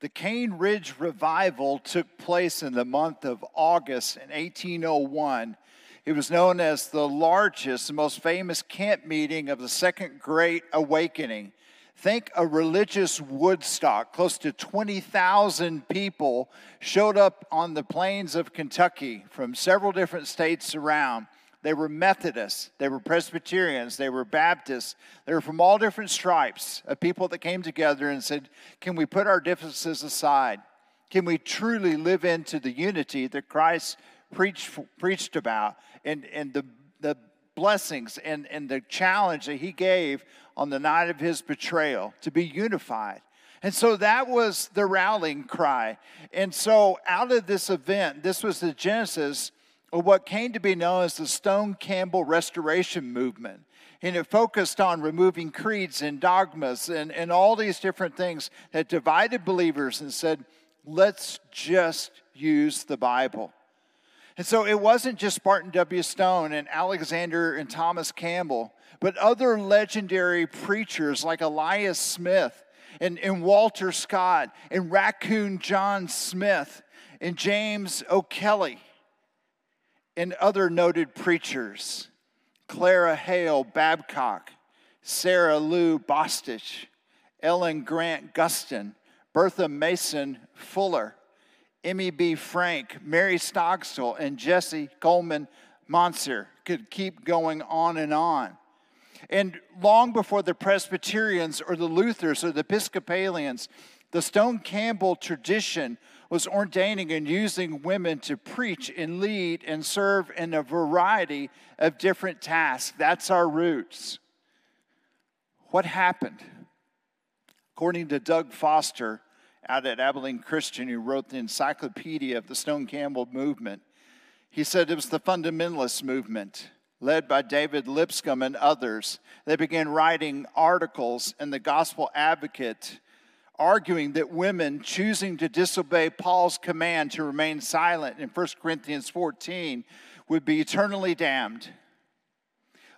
The Cane Ridge Revival took place in the month of August in 1801. It was known as the largest, most famous camp meeting of the Second Great Awakening. Think a religious Woodstock. Close to 20,000 people showed up on the plains of Kentucky from several different states around. They were Methodists, they were Presbyterians, they were Baptists, they were from all different stripes of people that came together and said, Can we put our differences aside? Can we truly live into the unity that Christ preached, preached about and, and the, the blessings and, and the challenge that he gave on the night of his betrayal to be unified? And so that was the rallying cry. And so, out of this event, this was the genesis or what came to be known as the Stone Campbell Restoration Movement. And it focused on removing creeds and dogmas and, and all these different things that divided believers and said, let's just use the Bible. And so it wasn't just Barton W. Stone and Alexander and Thomas Campbell, but other legendary preachers like Elias Smith and, and Walter Scott and Raccoon John Smith and James O'Kelly and other noted preachers Clara Hale Babcock, Sarah Lou Bostick, Ellen Grant Gustin, Bertha Mason Fuller, Emmy B. Frank, Mary Stogsdill, and Jesse Coleman Monser. Could keep going on and on. And long before the Presbyterians or the Luthers or the Episcopalians, the Stone Campbell tradition was ordaining and using women to preach and lead and serve in a variety of different tasks. That's our roots. What happened? According to Doug Foster out at Abilene Christian, who wrote the Encyclopedia of the Stone Campbell movement, he said it was the fundamentalist movement led by David Lipscomb and others. They began writing articles in the Gospel Advocate arguing that women choosing to disobey Paul's command to remain silent in 1 Corinthians 14 would be eternally damned.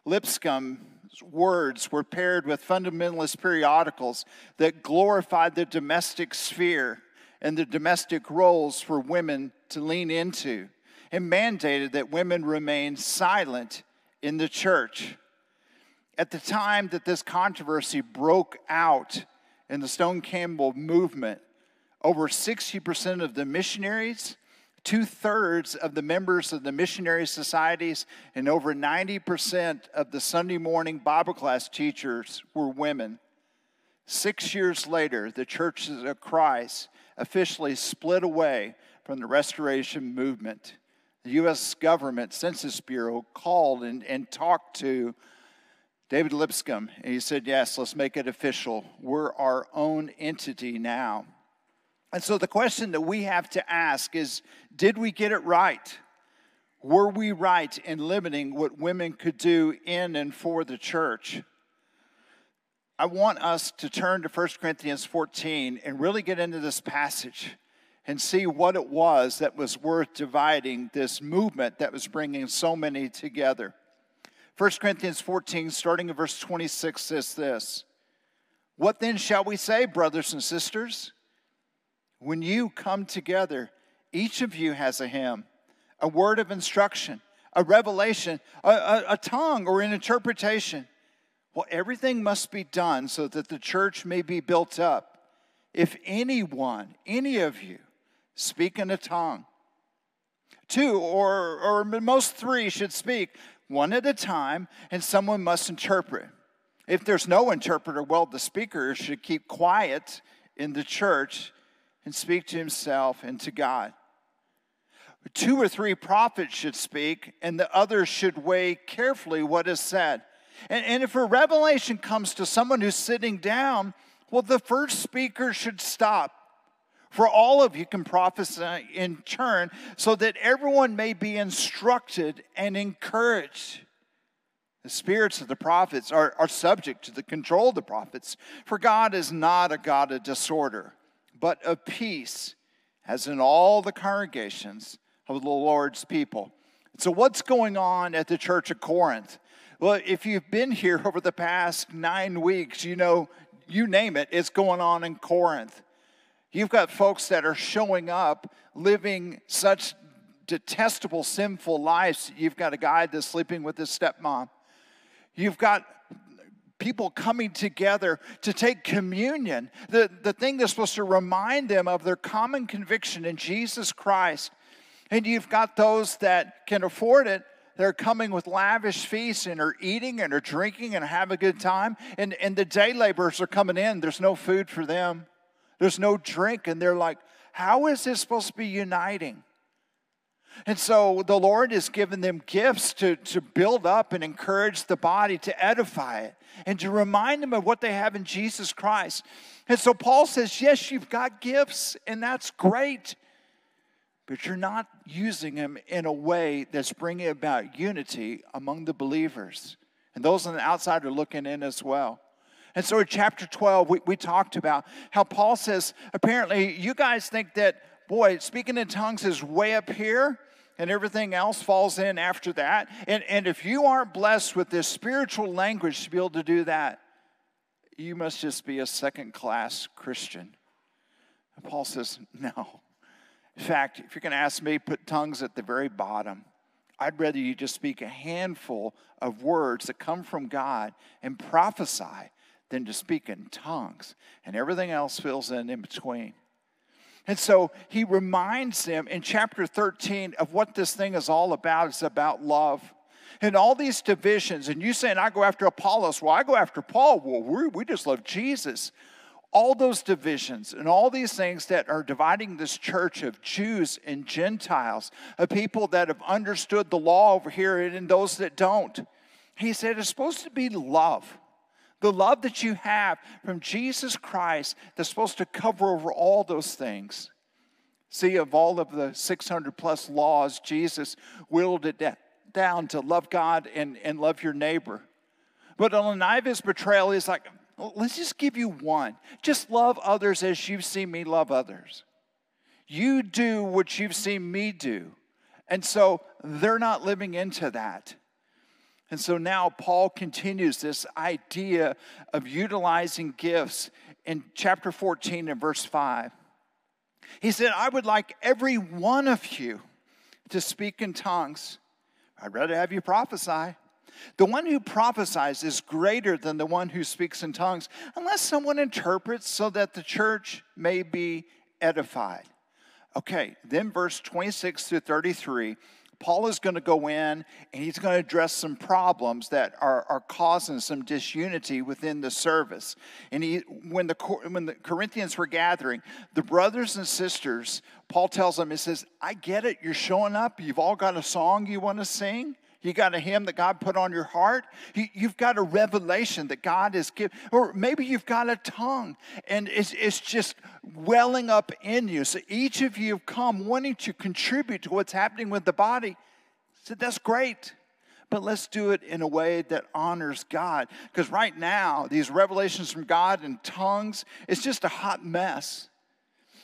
Lipscomb's words were paired with fundamentalist periodicals that glorified the domestic sphere and the domestic roles for women to lean into and mandated that women remain silent in the church. At the time that this controversy broke out, in the Stone Campbell movement, over 60% of the missionaries, two thirds of the members of the missionary societies, and over 90% of the Sunday morning Bible class teachers were women. Six years later, the churches of Christ officially split away from the restoration movement. The U.S. government Census Bureau called and, and talked to David Lipscomb, and he said, Yes, let's make it official. We're our own entity now. And so the question that we have to ask is Did we get it right? Were we right in limiting what women could do in and for the church? I want us to turn to 1 Corinthians 14 and really get into this passage and see what it was that was worth dividing this movement that was bringing so many together. 1 Corinthians 14, starting in verse 26, says this What then shall we say, brothers and sisters? When you come together, each of you has a hymn, a word of instruction, a revelation, a, a, a tongue, or an interpretation. Well, everything must be done so that the church may be built up. If anyone, any of you, speak in a tongue, two or, or most three should speak one at a time, and someone must interpret. If there's no interpreter, well, the speaker should keep quiet in the church and speak to himself and to God. Two or three prophets should speak, and the others should weigh carefully what is said. And, and if a revelation comes to someone who's sitting down, well, the first speaker should stop for all of you can prophesy in turn, so that everyone may be instructed and encouraged. The spirits of the prophets are, are subject to the control of the prophets, for God is not a God of disorder, but of peace, as in all the congregations of the Lord's people. So, what's going on at the church of Corinth? Well, if you've been here over the past nine weeks, you know, you name it, it's going on in Corinth. You've got folks that are showing up living such detestable, sinful lives. You've got a guy that's sleeping with his stepmom. You've got people coming together to take communion, the, the thing that's supposed to remind them of their common conviction in Jesus Christ. And you've got those that can afford it. They're coming with lavish feasts and are eating and are drinking and have a good time. And, and the day laborers are coming in. There's no food for them, there's no drink. And they're like, how is this supposed to be uniting? And so the Lord has given them gifts to, to build up and encourage the body, to edify it, and to remind them of what they have in Jesus Christ. And so Paul says, Yes, you've got gifts, and that's great, but you're not using them in a way that's bringing about unity among the believers. And those on the outside are looking in as well. And so in chapter 12, we, we talked about how Paul says, apparently, you guys think that boy, speaking in tongues is way up here and everything else falls in after that. And, and if you aren't blessed with this spiritual language to be able to do that, you must just be a second class Christian. And Paul says, no. In fact, if you're going to ask me, put tongues at the very bottom. I'd rather you just speak a handful of words that come from God and prophesy than to speak in tongues. And everything else fills in in between. And so he reminds them in chapter 13 of what this thing is all about. It's about love. And all these divisions, and you saying, I go after Apollos, well, I go after Paul. Well, we, we just love Jesus. All those divisions and all these things that are dividing this church of Jews and Gentiles, of people that have understood the law over here and those that don't. He said it's supposed to be love. The love that you have from Jesus Christ that's supposed to cover over all those things. See, of all of the 600 plus laws, Jesus willed it down to love God and, and love your neighbor. But on the his betrayal, he's like, let's just give you one. Just love others as you've seen me love others. You do what you've seen me do. And so they're not living into that. And so now Paul continues this idea of utilizing gifts in chapter 14 and verse 5. He said, I would like every one of you to speak in tongues. I'd rather have you prophesy. The one who prophesies is greater than the one who speaks in tongues, unless someone interprets so that the church may be edified. Okay, then verse 26 to 33 Paul is going to go in and he's going to address some problems that are, are causing some disunity within the service. And he, when, the, when the Corinthians were gathering, the brothers and sisters, Paul tells them, he says, I get it, you're showing up, you've all got a song you want to sing. You got a hymn that God put on your heart. You've got a revelation that God has given, or maybe you've got a tongue and it's, it's just welling up in you. So each of you have come wanting to contribute to what's happening with the body. Said, that's great but let's do it in a way that honors God. Because right now, these revelations from God and tongues, it's just a hot mess.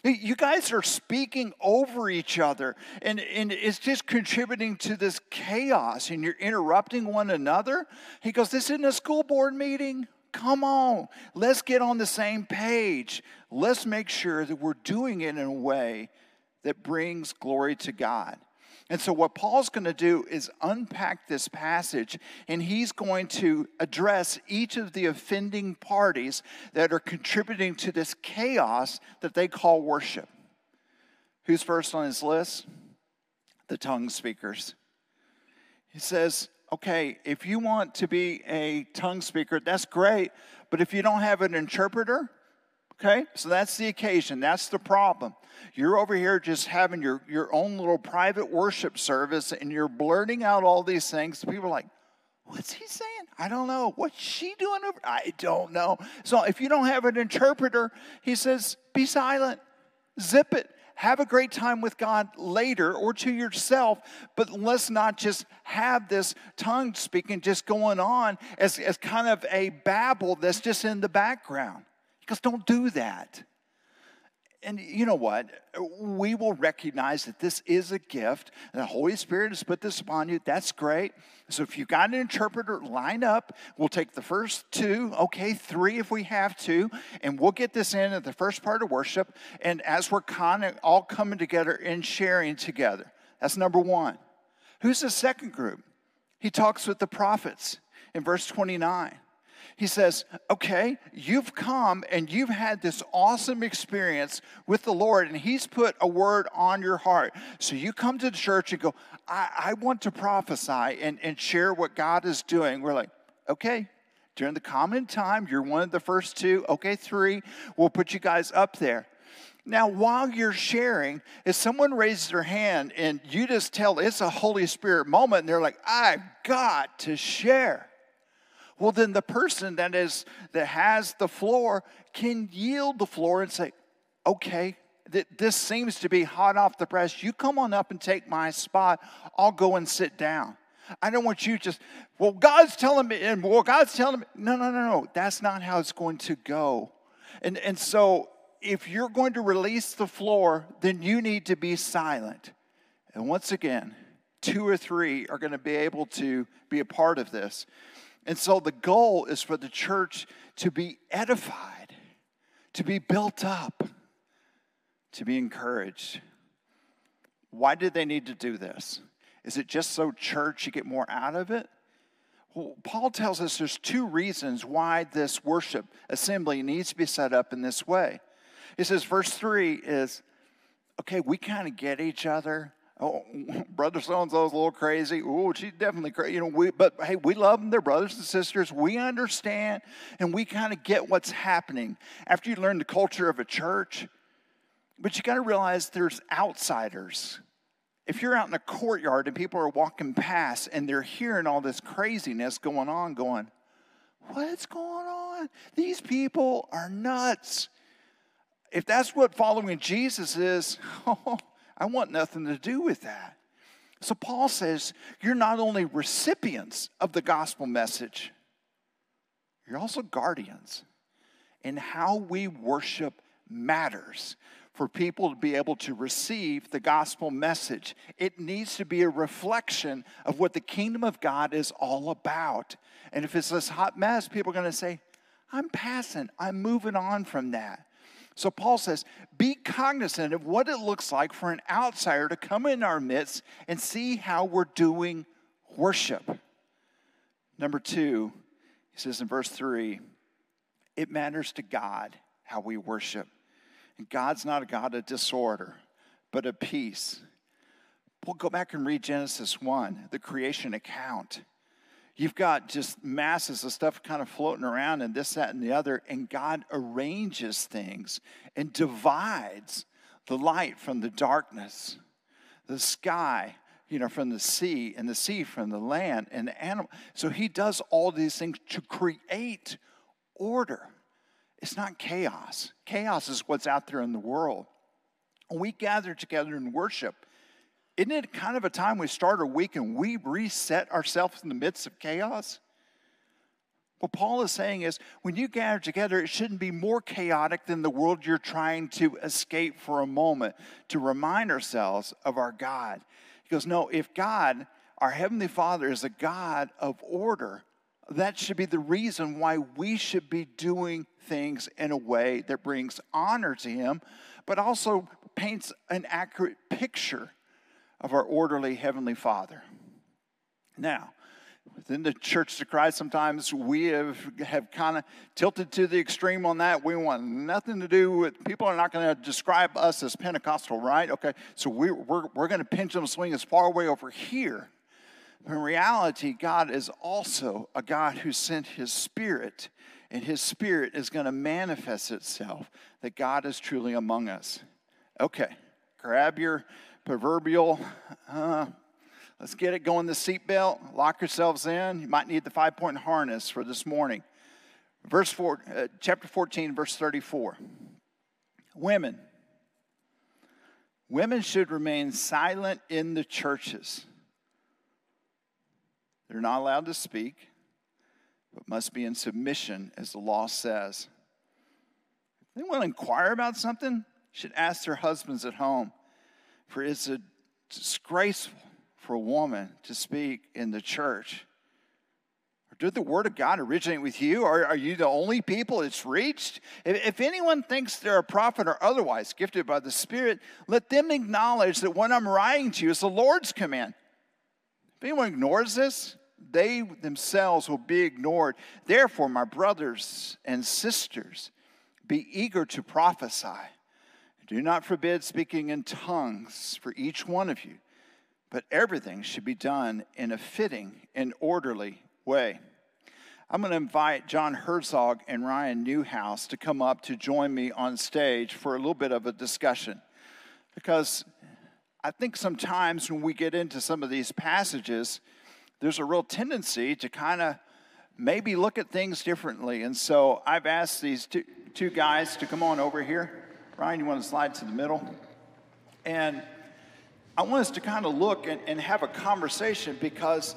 You guys are speaking over each other, and, and it's just contributing to this chaos, and you're interrupting one another. He goes, This isn't a school board meeting. Come on, let's get on the same page. Let's make sure that we're doing it in a way that brings glory to God. And so, what Paul's going to do is unpack this passage, and he's going to address each of the offending parties that are contributing to this chaos that they call worship. Who's first on his list? The tongue speakers. He says, okay, if you want to be a tongue speaker, that's great, but if you don't have an interpreter, Okay? So that's the occasion. That's the problem. You're over here just having your, your own little private worship service and you're blurting out all these things. People are like, what's he saying? I don't know. What's she doing over? I don't know. So if you don't have an interpreter, he says, be silent, zip it. Have a great time with God later or to yourself, but let's not just have this tongue speaking just going on as, as kind of a babble that's just in the background. Because don't do that. And you know what? We will recognize that this is a gift, the Holy Spirit has put this upon you. That's great. So if you've got an interpreter, line up. We'll take the first two, okay, three if we have to, and we'll get this in at the first part of worship. And as we're of all coming together and sharing together, that's number one. Who's the second group? He talks with the prophets in verse 29. He says, Okay, you've come and you've had this awesome experience with the Lord, and He's put a word on your heart. So you come to the church and go, I, I want to prophesy and, and share what God is doing. We're like, Okay, during the common time, you're one of the first two. Okay, three, we'll put you guys up there. Now, while you're sharing, if someone raises their hand and you just tell it's a Holy Spirit moment, and they're like, I've got to share. Well, then the person that is that has the floor can yield the floor and say, okay, th- this seems to be hot off the press. You come on up and take my spot. I'll go and sit down. I don't want you just, well, God's telling me, and well, God's telling me. No, no, no, no. That's not how it's going to go. And, and so if you're going to release the floor, then you need to be silent. And once again, two or three are going to be able to be a part of this. And so the goal is for the church to be edified, to be built up, to be encouraged. Why did they need to do this? Is it just so church you get more out of it? Well, Paul tells us there's two reasons why this worship assembly needs to be set up in this way. He says, verse 3 is okay, we kind of get each other. Oh, brother so and so's a little crazy. Oh, she's definitely crazy. You know, we, but hey, we love them. They're brothers and sisters. We understand and we kind of get what's happening. After you learn the culture of a church, but you got to realize there's outsiders. If you're out in a courtyard and people are walking past and they're hearing all this craziness going on, going, What's going on? These people are nuts if that's what following Jesus is, oh, I want nothing to do with that. So Paul says, you're not only recipients of the gospel message, you're also guardians. And how we worship matters for people to be able to receive the gospel message. It needs to be a reflection of what the kingdom of God is all about. And if it's this hot mess, people are going to say, I'm passing, I'm moving on from that. So Paul says, be cognizant of what it looks like for an outsider to come in our midst and see how we're doing worship. Number two, he says in verse three, it matters to God how we worship. And God's not a God of disorder, but of peace. We'll go back and read Genesis 1, the creation account. You've got just masses of stuff kind of floating around and this, that, and the other, and God arranges things and divides the light from the darkness, the sky, you know, from the sea, and the sea from the land, and the animal. So He does all these things to create order. It's not chaos. Chaos is what's out there in the world. We gather together in worship, isn't it kind of a time we start a week and we reset ourselves in the midst of chaos? What Paul is saying is when you gather together, it shouldn't be more chaotic than the world you're trying to escape for a moment to remind ourselves of our God. He goes, No, if God, our Heavenly Father, is a God of order, that should be the reason why we should be doing things in a way that brings honor to Him, but also paints an accurate picture of our orderly Heavenly Father. Now, within the Church of Christ, sometimes we have, have kind of tilted to the extreme on that. We want nothing to do with, people are not going to describe us as Pentecostal, right? Okay, so we, we're, we're going to pendulum swing as far away over here. But in reality, God is also a God who sent His Spirit, and His Spirit is going to manifest itself that God is truly among us. Okay, grab your proverbial, uh, let's get it going the seatbelt, lock yourselves in. You might need the five point harness for this morning. Verse 4, uh, chapter 14, verse 34. Women. Women should remain silent in the churches. They're not allowed to speak, but must be in submission, as the law says. If they want to inquire about something? should ask their husbands at home, for it's a disgraceful for a woman to speak in the church. Did the word of God originate with you? Or are you the only people it's reached? If, if anyone thinks they're a prophet or otherwise gifted by the Spirit, let them acknowledge that what I'm writing to you is the Lord's command. If anyone ignores this, they themselves will be ignored. Therefore, my brothers and sisters, be eager to prophesy. Do not forbid speaking in tongues for each one of you, but everything should be done in a fitting and orderly way. I'm going to invite John Herzog and Ryan Newhouse to come up to join me on stage for a little bit of a discussion. Because I think sometimes when we get into some of these passages, there's a real tendency to kind of maybe look at things differently. And so I've asked these two, two guys to come on over here. Ryan, you want to slide to the middle? And I want us to kind of look and, and have a conversation because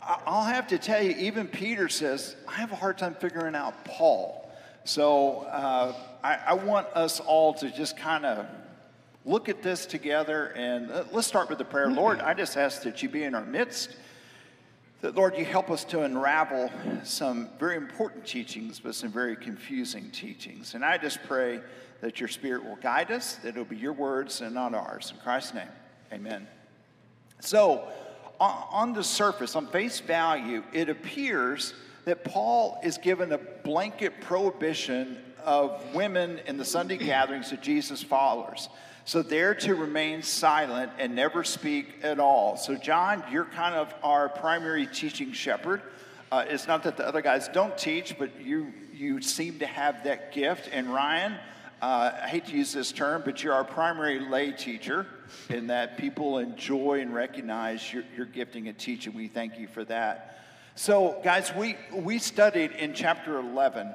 I'll have to tell you, even Peter says, I have a hard time figuring out Paul. So uh, I, I, want us all to just kind of look at this together and uh, let's start with the prayer. Lord, I just ask that you be in our midst that, Lord, you help us to unravel some very important teachings, but some very confusing teachings. And I just pray that your Spirit will guide us, that it'll be your words and not ours. In Christ's name, amen. So, on the surface, on face value, it appears that Paul is given a blanket prohibition of women in the Sunday gatherings of Jesus' followers. So they're to remain silent and never speak at all. So, John, you're kind of our primary teaching shepherd. Uh, it's not that the other guys don't teach, but you, you seem to have that gift. And Ryan, uh, I hate to use this term, but you're our primary lay teacher in that people enjoy and recognize your, your gifting at teaching. We thank you for that. So, guys, we, we studied in chapter 11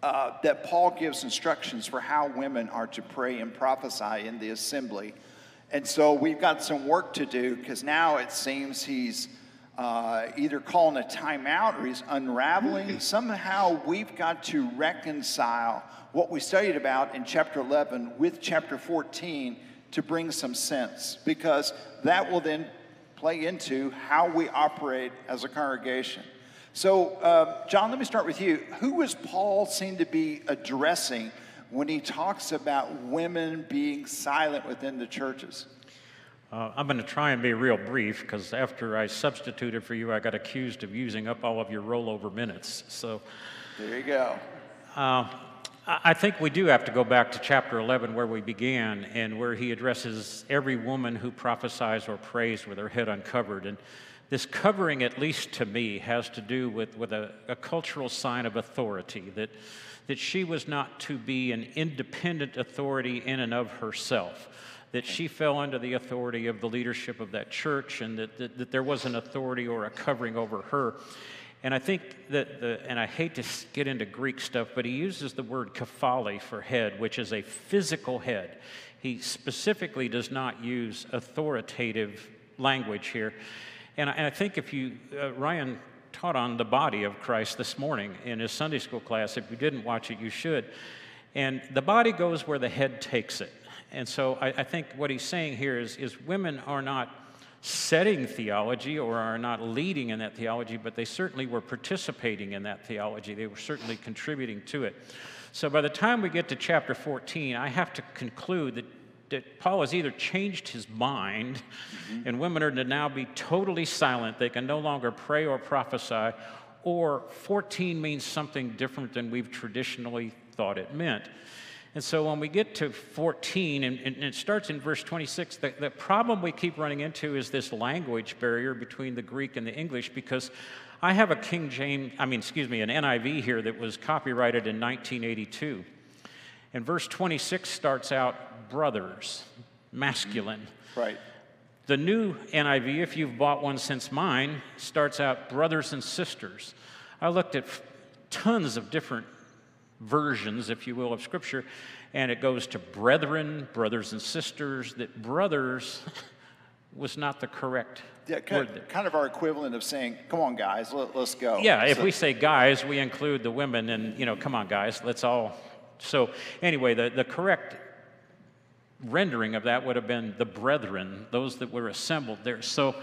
uh, that Paul gives instructions for how women are to pray and prophesy in the assembly. And so we've got some work to do because now it seems he's uh, either calling a timeout or he's unraveling. Somehow we've got to reconcile what we studied about in chapter 11 with chapter 14 to bring some sense because that will then play into how we operate as a congregation. So, uh, John, let me start with you. Who was Paul seen to be addressing when he talks about women being silent within the churches? Uh, I'm going to try and be real brief because after I substituted for you, I got accused of using up all of your rollover minutes. So, there you go. Uh, I think we do have to go back to chapter 11 where we began and where he addresses every woman who prophesies or prays with her head uncovered. And this covering, at least to me, has to do with, with a, a cultural sign of authority, that, that she was not to be an independent authority in and of herself that she fell under the authority of the leadership of that church and that, that, that, there was an authority or a covering over her. And I think that, the, and I hate to get into Greek stuff, but he uses the word kephale for head, which is a physical head. He specifically does not use authoritative language here. And I, and I think if you, uh, Ryan taught on the body of Christ this morning in his Sunday school class. If you didn't watch it, you should. And the body goes where the head takes it. And so I, I think what he's saying here is, is women are not setting theology or are not leading in that theology, but they certainly were participating in that theology. They were certainly contributing to it. So by the time we get to chapter 14, I have to conclude that that Paul has either changed his mind mm-hmm. and women are to now be totally silent. They can no longer pray or prophesy, or 14 means something different than we've traditionally thought it meant. And so when we get to 14, and, and it starts in verse 26, the, the problem we keep running into is this language barrier between the Greek and the English because I have a King James, I mean, excuse me, an NIV here that was copyrighted in 1982. And verse 26 starts out brothers, masculine. Right. The new NIV, if you've bought one since mine, starts out brothers and sisters. I looked at tons of different versions, if you will, of Scripture, and it goes to brethren, brothers and sisters, that brothers was not the correct yeah, kind, word. Kind of our equivalent of saying, come on, guys, let, us go. Yeah, if we say guys, we include the women, and, you know, come on, guys, let's all so, anyway, the, the correct rendering of that would have been the brethren, those that were assembled there. So,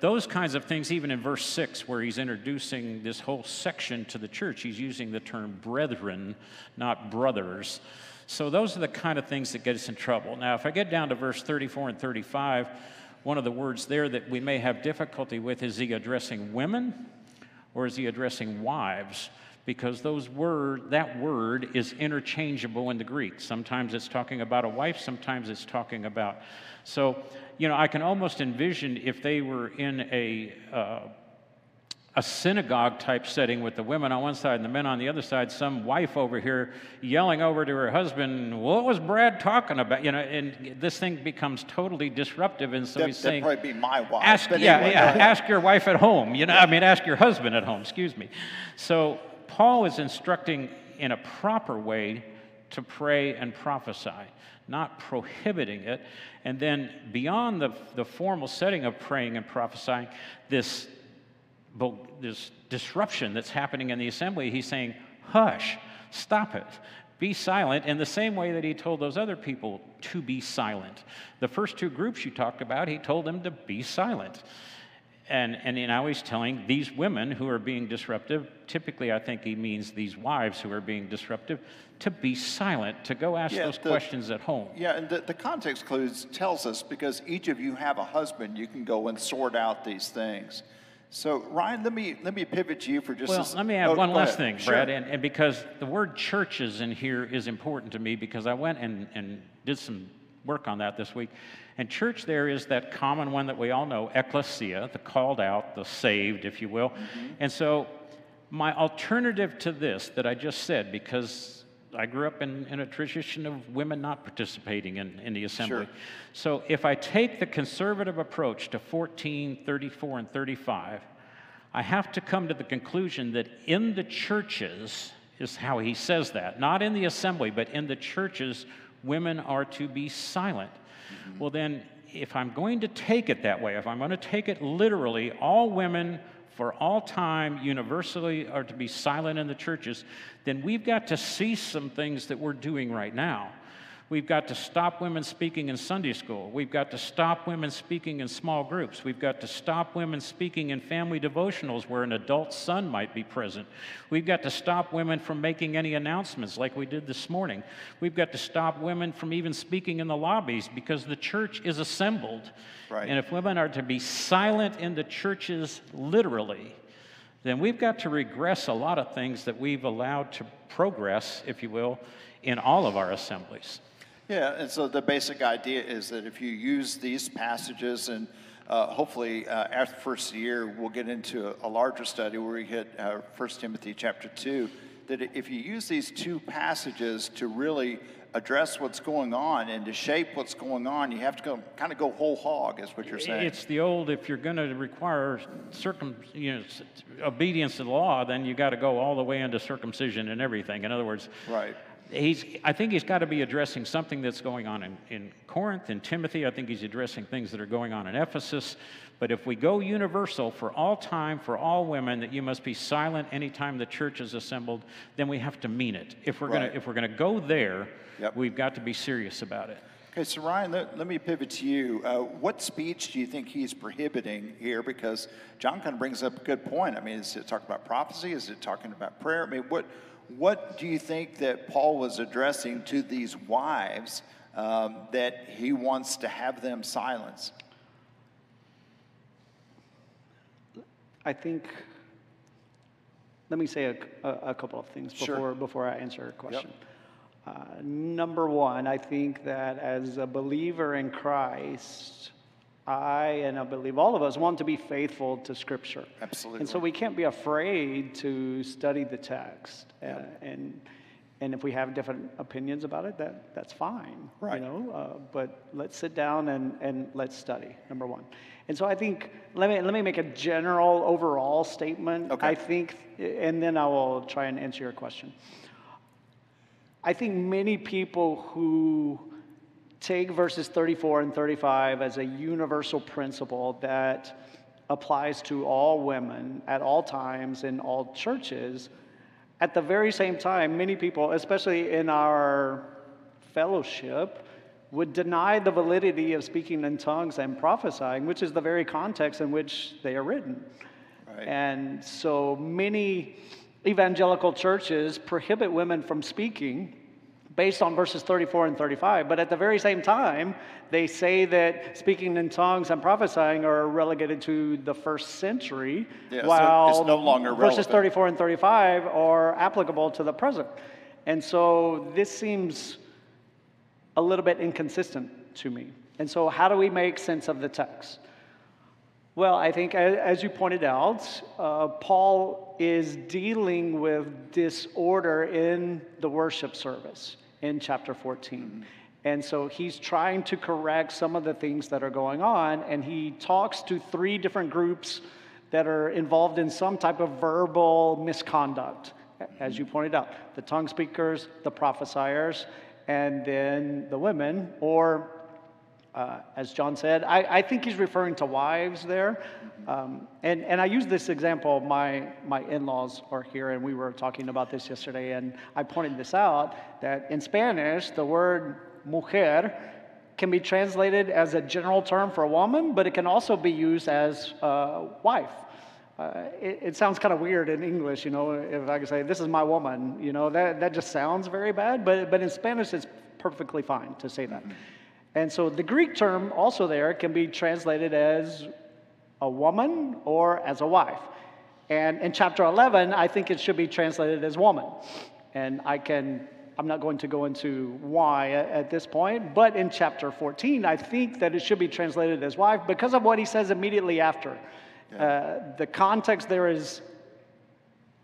those kinds of things, even in verse 6, where he's introducing this whole section to the church, he's using the term brethren, not brothers. So, those are the kind of things that get us in trouble. Now, if I get down to verse 34 and 35, one of the words there that we may have difficulty with is he addressing women or is he addressing wives? Because those word that word is interchangeable in the Greek. Sometimes it's talking about a wife, sometimes it's talking about. So, you know, I can almost envision if they were in a uh, a synagogue type setting with the women on one side and the men on the other side, some wife over here yelling over to her husband, What was Brad talking about? You know, and this thing becomes totally disruptive. And so that, he's saying, probably be my wife. Ask, yeah, anyway, yeah, ask your wife at home. You know, I mean, ask your husband at home, excuse me. So Paul is instructing in a proper way to pray and prophesy, not prohibiting it. And then beyond the, the formal setting of praying and prophesying, this, this disruption that's happening in the assembly, he's saying, hush, stop it. Be silent in the same way that he told those other people to be silent. The first two groups you talked about, he told them to be silent. And, and now he's telling these women who are being disruptive, typically I think he means these wives who are being disruptive, to be silent, to go ask yeah, those the, questions at home. Yeah, and the, the context clues tells us because each of you have a husband, you can go and sort out these things. So Ryan, let me let me pivot to you for just. Well, a, let me add oh, one last ahead. thing, Brad, sure. and, and because the word churches in here is important to me because I went and, and did some work on that this week. And church there is that common one that we all know, ecclesia, the called out, the saved, if you will. Mm-hmm. And so, my alternative to this that I just said, because I grew up in, in a tradition of women not participating in, in the assembly. Sure. So, if I take the conservative approach to 14, 34, and 35, I have to come to the conclusion that in the churches, is how he says that, not in the assembly, but in the churches, women are to be silent. Mm-hmm. Well, then, if I'm going to take it that way, if I'm going to take it literally, all women for all time universally are to be silent in the churches, then we've got to cease some things that we're doing right now. We've got to stop women speaking in Sunday school. We've got to stop women speaking in small groups. We've got to stop women speaking in family devotionals where an adult son might be present. We've got to stop women from making any announcements like we did this morning. We've got to stop women from even speaking in the lobbies because the church is assembled. Right. And if women are to be silent in the churches literally, then we've got to regress a lot of things that we've allowed to progress, if you will, in all of our assemblies. Yeah, and so the basic idea is that if you use these passages, and uh, hopefully uh, after the first year, we'll get into a, a larger study where we hit uh, 1 Timothy chapter 2, that if you use these two passages to really address what's going on and to shape what's going on, you have to go, kind of go whole hog, is what you're saying. It's the old, if you're going to require circum, you know, obedience to the law, then you got to go all the way into circumcision and everything. In other words, right he's, I think he's got to be addressing something that's going on in, in Corinth, in Timothy. I think he's addressing things that are going on in Ephesus. But if we go universal for all time, for all women, that you must be silent anytime the church is assembled, then we have to mean it. If we're right. going if we're gonna go there, yep. we've got to be serious about it. Okay, so Ryan, let, let me pivot to you. Uh, what speech do you think he's prohibiting here? Because John kind of brings up a good point. I mean, is it talking about prophecy? Is it talking about prayer? I mean, what, what do you think that Paul was addressing to these wives um, that he wants to have them silence? I think, let me say a, a, a couple of things before, sure. before I answer your question. Yep. Uh, number one, I think that as a believer in Christ, I and I believe all of us want to be faithful to Scripture. Absolutely. And so we can't be afraid to study the text. Uh, and and if we have different opinions about it, that that's fine. Right. You know, uh, but let's sit down and and let's study. Number one. And so I think let me let me make a general overall statement. Okay. I think, and then I will try and answer your question. I think many people who take verses 34 and 35 as a universal principle that applies to all women at all times in all churches. At the very same time, many people, especially in our fellowship, would deny the validity of speaking in tongues and prophesying, which is the very context in which they are written. Right. And so many evangelical churches prohibit women from speaking based on verses 34 and 35, but at the very same time, they say that speaking in tongues and prophesying are relegated to the first century, Yeah, so while it's no longer verses relevant. 34 and 35 are applicable to the present. And so this seems a little bit inconsistent to me. And so, how do we make sense of the text? Well, I think, as you pointed out, uh, Paul is dealing with disorder in the worship service in chapter 14. And so he's trying to correct some of the things that are going on, and he talks to three different groups that are involved in some type of verbal misconduct, as you pointed out the tongue speakers, the prophesiers, and then the women, or uh, as John said, I, I think he's referring to wives there. Um, and, and I use this example. My, my in laws are here, and we were talking about this yesterday. And I pointed this out that in Spanish, the word mujer can be translated as a general term for a woman, but it can also be used as a wife. Uh, it, it sounds kind of weird in English, you know, if I could say, this is my woman, you know, that, that just sounds very bad. But, but in Spanish, it's perfectly fine to say that. And so the Greek term also there can be translated as a woman or as a wife. And in chapter 11, I think it should be translated as woman. And I can, I'm not going to go into why at, this point, but in chapter 14, I think that it should be translated as wife because of what he says immediately after. Uh, the context there is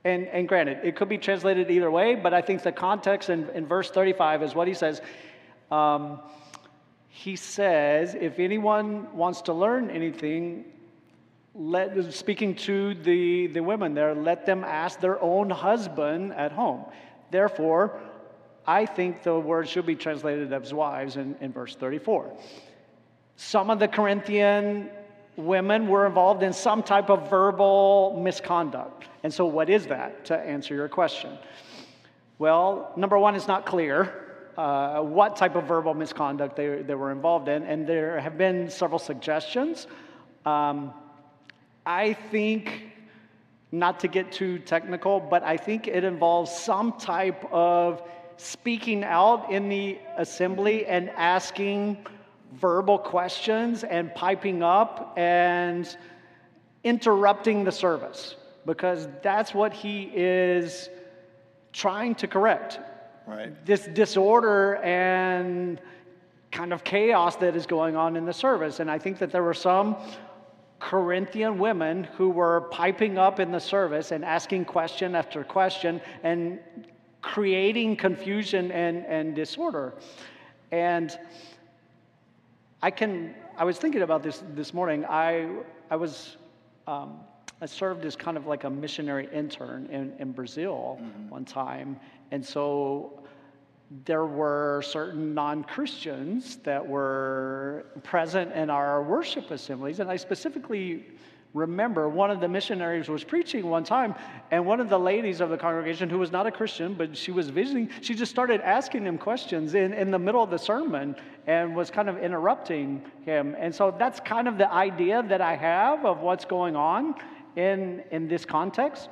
and, and granted, it could be translated either way, but I think the context in, in verse 35 is what he says. Um, he says, if anyone wants to learn anything, let, speaking to the, the women there, let them ask their own husband at home. Therefore, I think the word should be translated as wives in, in verse 34. Some of the Corinthian women were involved in some type of verbal misconduct. And so, what is that, to answer your question? Well, number one, it's not clear uh, what type of verbal misconduct they, they were involved in, and there have been several suggestions. Um, I think, not to get too technical, but I think it involves some type of speaking out in the assembly and asking verbal questions and piping up and interrupting the service because that's what he is trying to correct. Right. This disorder and kind of chaos that is going on in the service. And I think that there were some Corinthian women who were piping up in the service and asking question after question and creating confusion and, and disorder. And I can, I was thinking about this this morning. I, I was, um, I served as kind of like a missionary intern in, in Brazil one time. And so there were certain non Christians that were present in our worship assemblies. And I specifically remember one of the missionaries was preaching one time, and one of the ladies of the congregation, who was not a Christian, but she was visiting, she just started asking him questions in, in the middle of the sermon and was kind of interrupting him. And so that's kind of the idea that I have of what's going on in, in this context.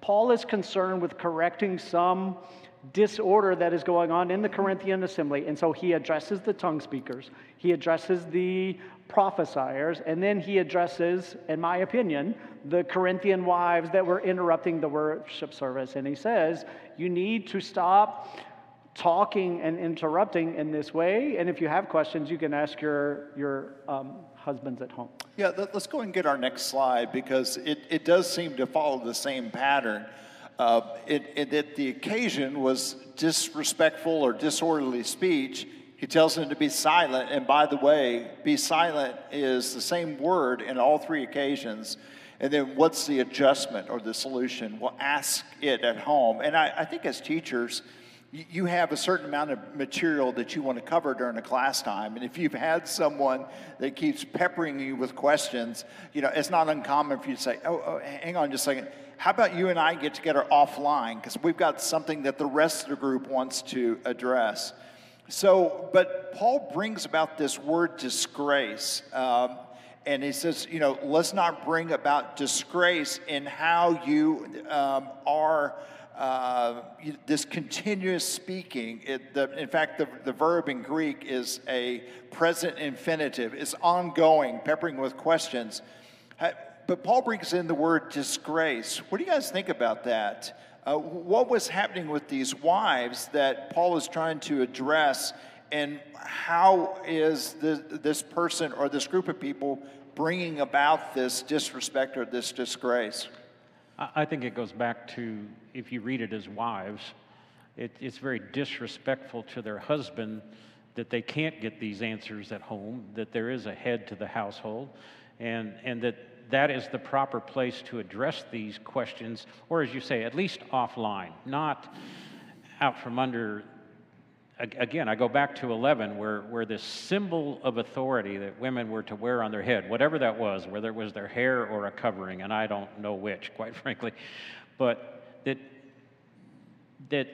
Paul is concerned with correcting some disorder that is going on in the Corinthian assembly. And so he addresses the tongue speakers, he addresses the prophesiers, and then he addresses, in my opinion, the Corinthian wives that were interrupting the worship service. And he says, You need to stop talking and interrupting in this way. And if you have questions, you can ask your, your um, husbands at home. Yeah, let- let's go and get our next slide because it, it does seem to follow the same pattern. Uh, it, it, that the occasion was disrespectful or disorderly speech. He tells them to be silent. And by the way, be silent is the same word in all three occasions. And then what's the adjustment or the solution? Well, ask it at home. And I, I think as teachers, you- have a certain amount of material that you want to cover during a class time. And if you've had someone that keeps peppering you with questions, you know, it's not uncommon for you to say, oh, oh hang on just a second. How about you and I get together offline? Because we've got something that the rest of the group wants to address. So, but Paul brings about this word disgrace. Um, and he says, you know, let's not bring about disgrace in how you um, are. Uh, this continuous speaking, it, the, in fact, the, the verb in Greek is a present infinitive. It's ongoing, peppering with questions. But Paul brings in the word disgrace. What do you guys think about that? Uh, what was happening with these wives that Paul is trying to address, and how is this, this person or this group of people bringing about this disrespect or this disgrace? I think it goes back to if you read it as wives, it, it's very disrespectful to their husband that they can't get these answers at home, that there is a head to the household, and, and that that is the proper place to address these questions, or as you say, at least offline, not out from under. Again, I go back to 11, where, where this symbol of authority that women were to wear on their head, whatever that was, whether it was their hair or a covering, and I don't know which, quite frankly, but that, that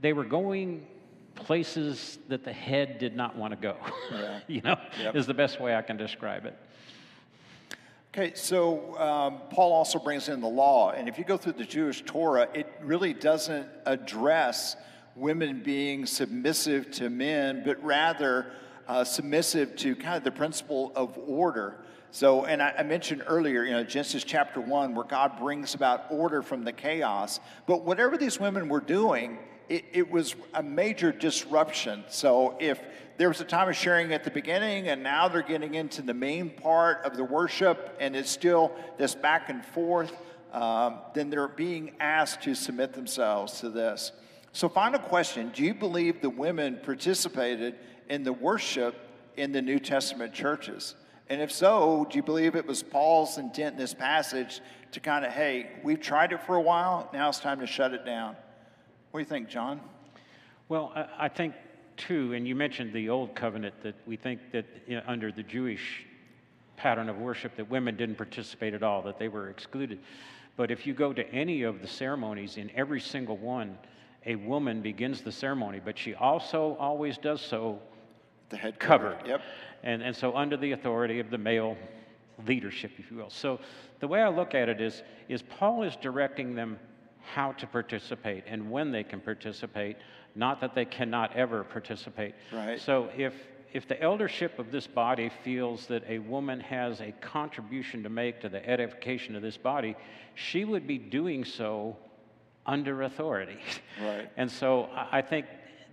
they were going places that the head did not want to go. Yeah. you know, yep. is the best way I can describe it. Okay, so um, Paul also brings in the law, and if you go through the Jewish Torah, it really doesn't address women being submissive to men, but rather uh, submissive to kind of the principle of order. So, and I, I, mentioned earlier, you know, Genesis chapter one, where God brings about order from the chaos. But whatever these women were doing, it, it was a major disruption. So, if there was a time of sharing at the beginning, and now they're getting into the main part of the worship, and it's still this back and forth. Um, then they're being asked to submit themselves to this. So, final question Do you believe the women participated in the worship in the New Testament churches? And if so, do you believe it was Paul's intent in this passage to kind of, hey, we've tried it for a while, now it's time to shut it down? What do you think, John? Well, I think and you mentioned the old covenant that we think that you know, under the Jewish pattern of worship that women didn't participate at all, that they were excluded. But if you go to any of the ceremonies, in every single one, a woman begins the ceremony, but she also always does so the head covered. covered. Yep. And, and so under the authority of the male leadership, if you will. So the way I look at it is, is Paul is directing them how to participate and when they can participate, not that they cannot ever participate. Right. So if if the eldership of this body feels that a woman has a contribution to make to the edification of this body, she would be doing so under authority. Right. And so I think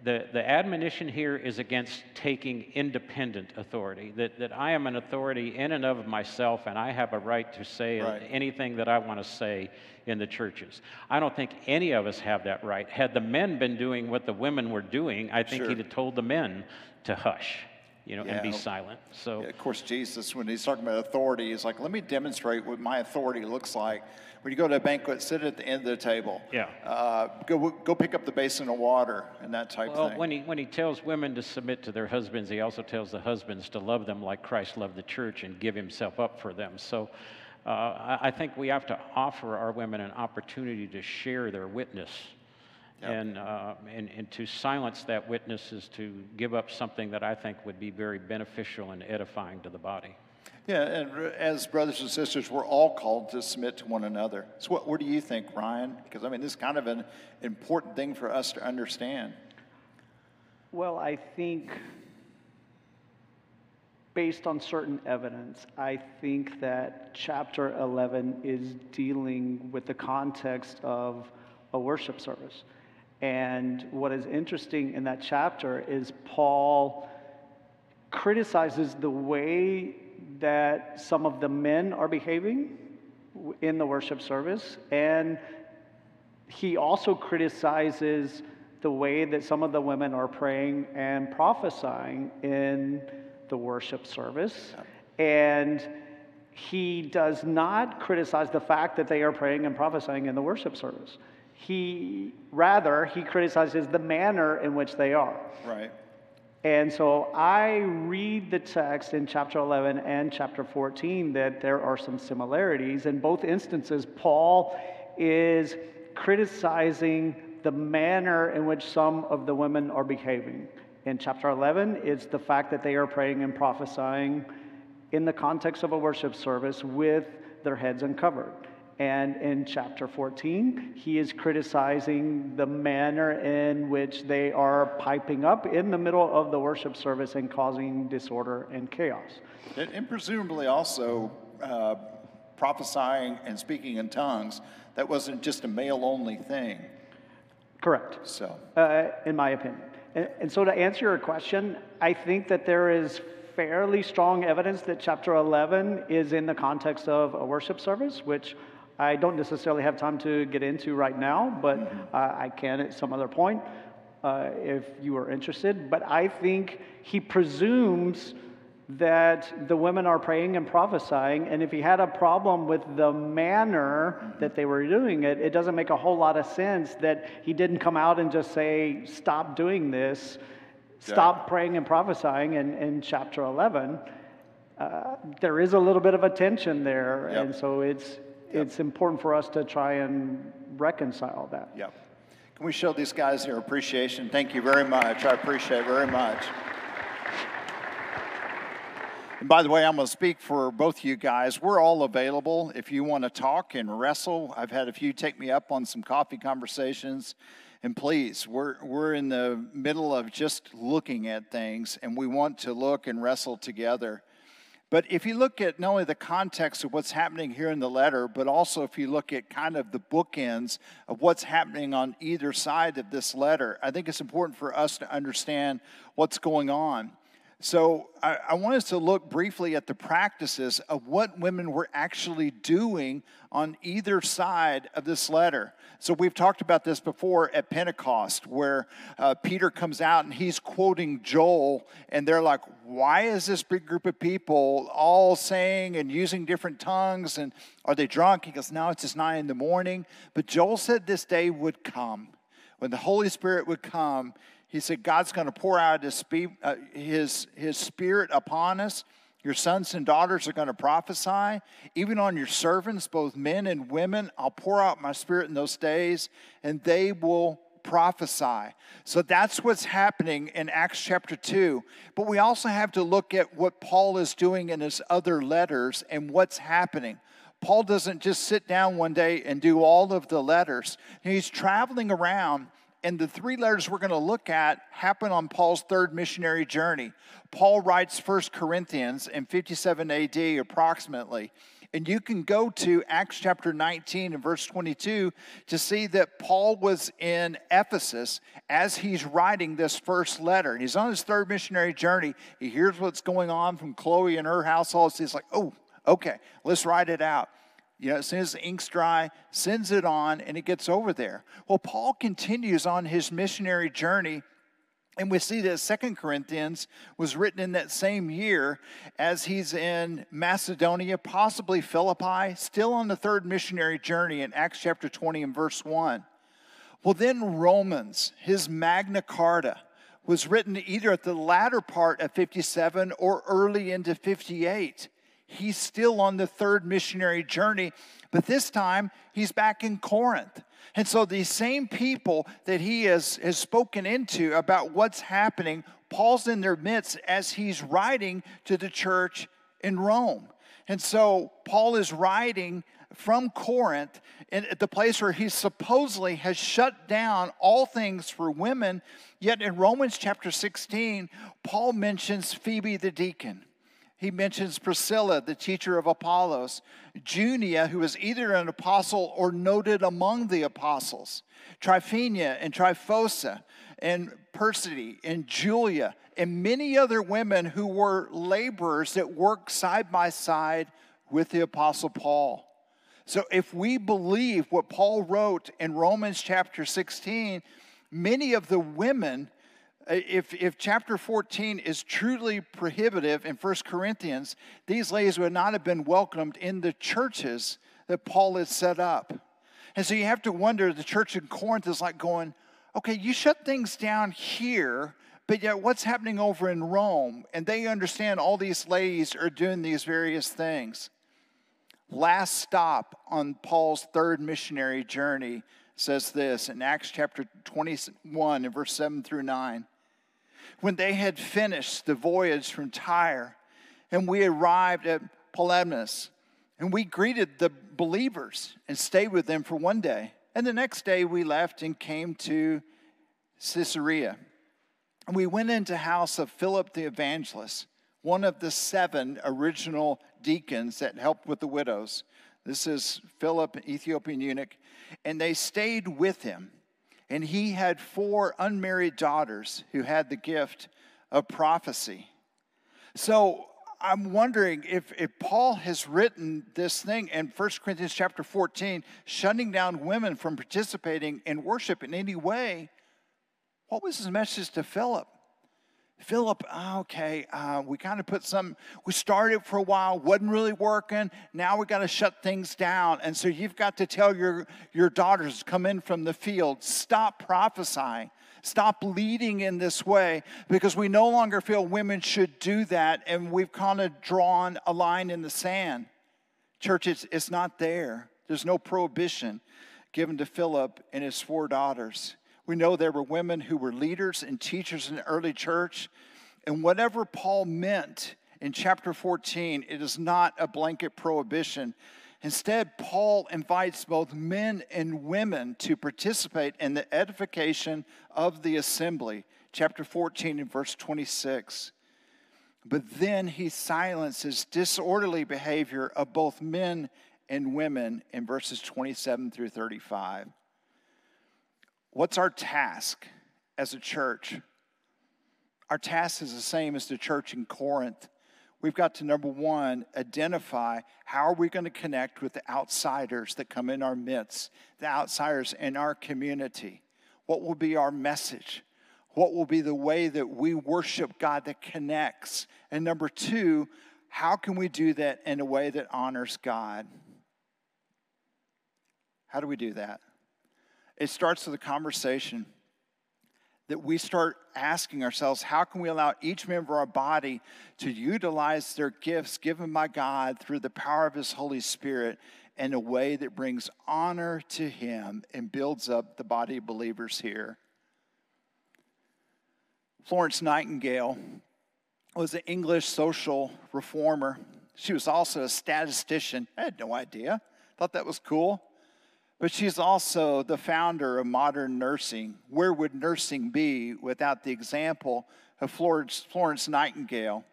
the, the admonition here is against taking independent authority, that, that I am an authority in and of myself and I have a right to say right. anything that I want to say in the churches. I don't think any of us have that right. Had the men been doing what the women were doing, I think sure. he'd have told the men to hush you know, yeah. and be silent. So, yeah, of course, Jesus, when he's talking about authority, he's like, let me demonstrate what my authority looks like. When you go to a banquet, sit at the end of the table. Yeah. Uh, go, go pick up the basin of water and that type well, thing. When he, when he tells women to submit to their husbands, he also tells the husbands to love them like Christ loved the church and give himself up for them. So uh, I, I think we have to offer our women an opportunity to share their witness Yep. And, uh, and, and to silence that witness is to give up something that I think would be very beneficial and edifying to the body. Yeah, and as brothers and sisters, we're all called to submit to one another. So, what, what do you think, Ryan? Because, I mean, this is kind of an important thing for us to understand. Well, I think based on certain evidence, I think that chapter 11 is dealing with the context of a worship service. And what is interesting in that chapter is Paul criticizes the way that some of the men are behaving in the worship service. And he also criticizes the way that some of the women are praying and prophesying in the worship service. And he does not criticize the fact that they are praying and prophesying in the worship service. He rather he criticizes the manner in which they are. Right. And so I read the text in chapter 11 and chapter 14 that there are some similarities. In both instances, Paul is criticizing the manner in which some of the women are behaving. In chapter 11, it's the fact that they are praying and prophesying in the context of a worship service with their heads uncovered. And in chapter 14, he is criticizing the manner in which they are piping up in the middle of the worship service and causing disorder and chaos. And, and presumably also uh, prophesying and speaking in tongues, that wasn't just a male only thing. Correct. So, uh, in my opinion. And, and so, to answer your question, I think that there is fairly strong evidence that chapter 11 is in the context of a worship service, which I don't necessarily have time to get into right now, but uh, I can at some other point uh, if you are interested. But I think he presumes that the women are praying and prophesying, and if he had a problem with the manner that they were doing it, it doesn't make a whole lot of sense that he didn't come out and just say, Stop doing this, stop yeah. praying and prophesying in, in chapter 11. Uh, there is a little bit of a tension there, yep. and so it's Yep. It's important for us to try and reconcile that. Yeah. Can we show these guys their appreciation? Thank you very much. I appreciate it very much. And by the way, I'm going to speak for both of you guys. We're all available if you want to talk and wrestle. I've had a few take me up on some coffee conversations. And please, we're, we're in the middle of just looking at things, and we want to look and wrestle together. But if you look at not only the context of what's happening here in the letter, but also if you look at kind of the bookends of what's happening on either side of this letter, I think it's important for us to understand what's going on. So I, I, want us to look briefly at the practices of what women were actually doing on either side of this letter. So we've talked about this before at Pentecost, where uh, Peter comes out and he's quoting Joel, and they're like, "Why is this big group of people all saying and using different tongues? And are they drunk?" He goes, "No, it's just nine in the morning." But Joel said this day would come when the Holy Spirit would come he said, God's going to pour out his, uh, his, his spirit upon us. Your sons and daughters are going to prophesy. Even on your servants, both men and women, I'll pour out my spirit in those days, and they will prophesy. So that's what's happening in Acts chapter 2. But we also have to look at what Paul is doing in his other letters and what's happening. Paul doesn't just sit down one day and do all of the letters, he's traveling around and the three letters we're going to look at happen on Paul's third missionary journey. Paul writes First Corinthians in 57 AD approximately. And you can go to Acts chapter 19 and verse 22 to see that Paul was in Ephesus as he's writing this first letter. And he's on his third missionary journey. He hears what's going on from Chloe and her household. So he's like, oh, okay, let's write it out. You know, as soon as the ink's dry, sends it on, and it gets over there. Well, Paul continues on his missionary journey and we see that Second Corinthians was written in that same year as he's in Macedonia, possibly Philippi, still on the third missionary journey in Acts chapter 20 and verse 1. Well, then Romans, his Magna Carta, was written either at the latter part of 57 or early into 58 he's still on the third missionary journey, but this time he's back in Corinth. And so these same people that he has, has spoken into about what's happening, Paul's in their midst as he's writing to the church in Rome. And so Paul is writing from Corinth at the place where he supposedly has shut down all things for women. Yet in Romans chapter 16, Paul mentions Phoebe the deacon. He mentions Priscilla, the teacher of Apollos, Junia, who was either an apostle or noted among the apostles, Tryphena and Tryphosa, and Persidy and Julia, and many other women who were laborers that worked side by side with the apostle Paul. So if we believe what Paul wrote in Romans chapter 16, many of the women Uh, if, if chapter 14 is truly prohibitive in 1 Corinthians, these ladies would not have been welcomed in the churches that Paul had set up. And so you have to wonder the church in Corinth is like going, okay, you shut things down here, but yet what's happening over in Rome? And they understand all these ladies are doing these various things. Last stop on Paul's third missionary journey says this in Acts chapter 21 and verse 7 through 9. When they had finished the voyage from Tyre, and we arrived at Ptolemais, and we greeted the believers and stayed with them for one day. And the next day we left and came to Caesarea. And we went into house of Philip the evangelist, one of the seven original deacons that helped with the widows. This is Philip, Ethiopian eunuch, and they stayed with him. And he had four unmarried daughters who had the gift of prophecy. So I'm wondering if, if Paul has written this thing in 1 Corinthians chapter 14, shutting down women from participating in worship in any way, what was his message to Philip? Philip, ah, okay, uh, we kind of put some, we started for a while, wasn't really working. Now we got to shut things down. And so you've got to tell your, your daughters to come in from the field, stop prophesying, stop leading in this way, because we no longer feel women should do that. And we've kind of drawn a line in the sand. Church, it's, it's not there. There's no prohibition given to Philip and his four daughters. We know there were women who were leaders and teachers in the early church. And whatever Paul meant in chapter 14, it is not a blanket prohibition. Instead, Paul invites both men and women to participate in the edification of the assembly. Chapter 14 and verse 26. But then he silences disorderly behavior of both men and women in verses 27 through 35. What's our task as a church? Our task is the same as the church in Corinth. We've got to number one, identify how are we going to connect with the outsiders that come in our midst, the outsiders in our community. What will be our message? What will be the way that we worship God that connects? And number two, how can we do that in a way that honors God? How do we do that? It starts with a conversation that we start asking ourselves how can we allow each member of our body to utilize their gifts given by God through the power of His Holy Spirit in a way that brings honor to Him and builds up the body of believers here? Florence Nightingale was an English social reformer. She was also a statistician. I had no idea. Thought that was cool. But she's also the founder of modern nursing. Where would nursing be without the example of Florence, Nightingale?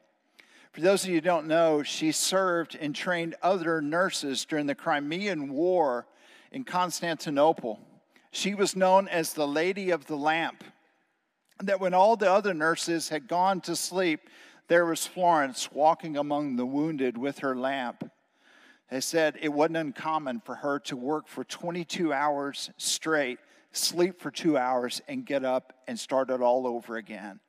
For those of you who don't know, she served and trained other nurses during the Crimean War in Constantinople. She was known as the Lady of the Lamp. That when all the other nurses had gone to sleep, there was Florence walking among the wounded with her lamp. They said it wasn't uncommon for her to work for 22 hours straight, sleep for two hours, and get up and start it all over again.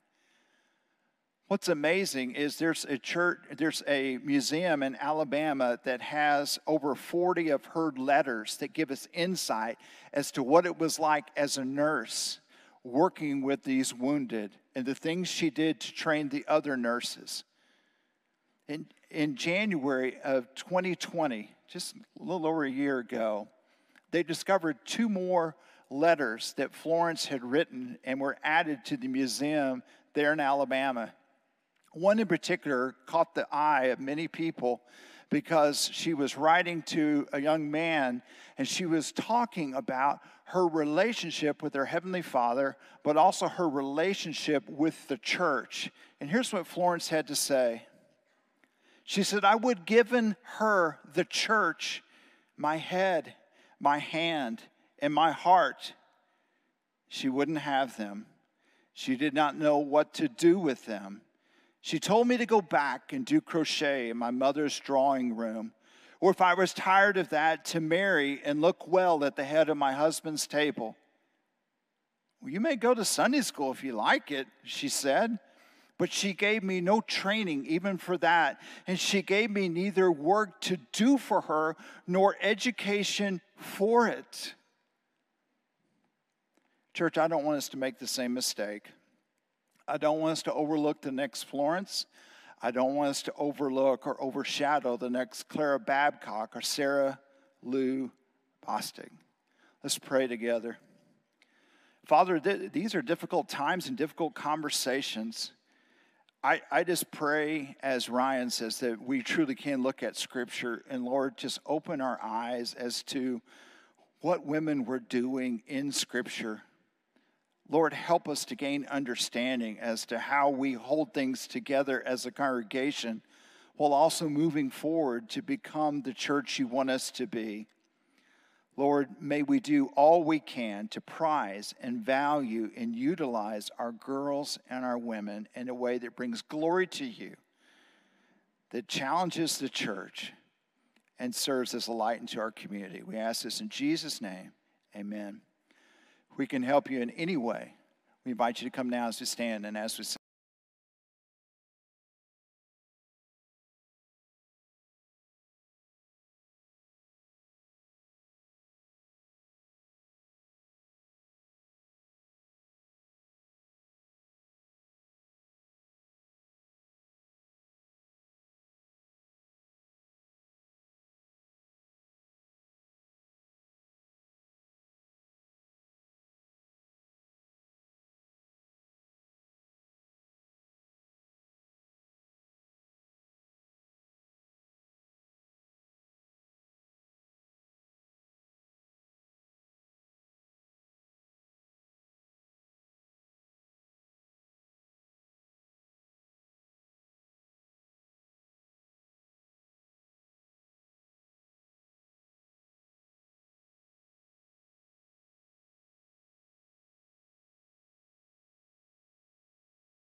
What's amazing is there's a church, there's a museum in Alabama that has over 40 of her letters that give us insight as to what it was like as a nurse working with these wounded and the things she did to train the other nurses. And in January of 2020, just a little over a year ago, they discovered two more letters that Florence had written and were added to the museum there in Alabama. One in particular caught the eye of many people because she was writing to a young man and she was talking about her relationship with her Heavenly Father, but also her relationship with the church. And here's what Florence had to say she said, I would given her, the church, my head, my hand, and my heart. She wouldn't have them. She did not know what to do with them. She told me to go back and do crochet in my mother's drawing room, or if I was tired of that, to marry and look well at the head of my husband's table. Well, you may go to Sunday school if you like it, she said. But she gave me no training even for that. And she gave me neither work to do for her nor education for it. Church, I don't want us to make the same mistake. I don't want us to overlook the next Florence. I don't want us to overlook or overshadow the next Clara Babcock or Sarah Lue Bostick. Let's pray together. Father, th- these are difficult times and difficult conversations. I, I just pray, as Ryan says, that we truly can look at Scripture and Lord, just open our eyes as to what women were doing in Scripture. Lord, help us to gain understanding as to how we hold things together as a congregation while also moving forward to become the church you want us to be. Lord, may we do all we can to prize and value and utilize our girls and our women in a way that brings glory to you, that challenges the church, and serves as a light into our community. We ask this in Jesus' name. Amen. We can help you in any way. We invite you to come now as we stand and as we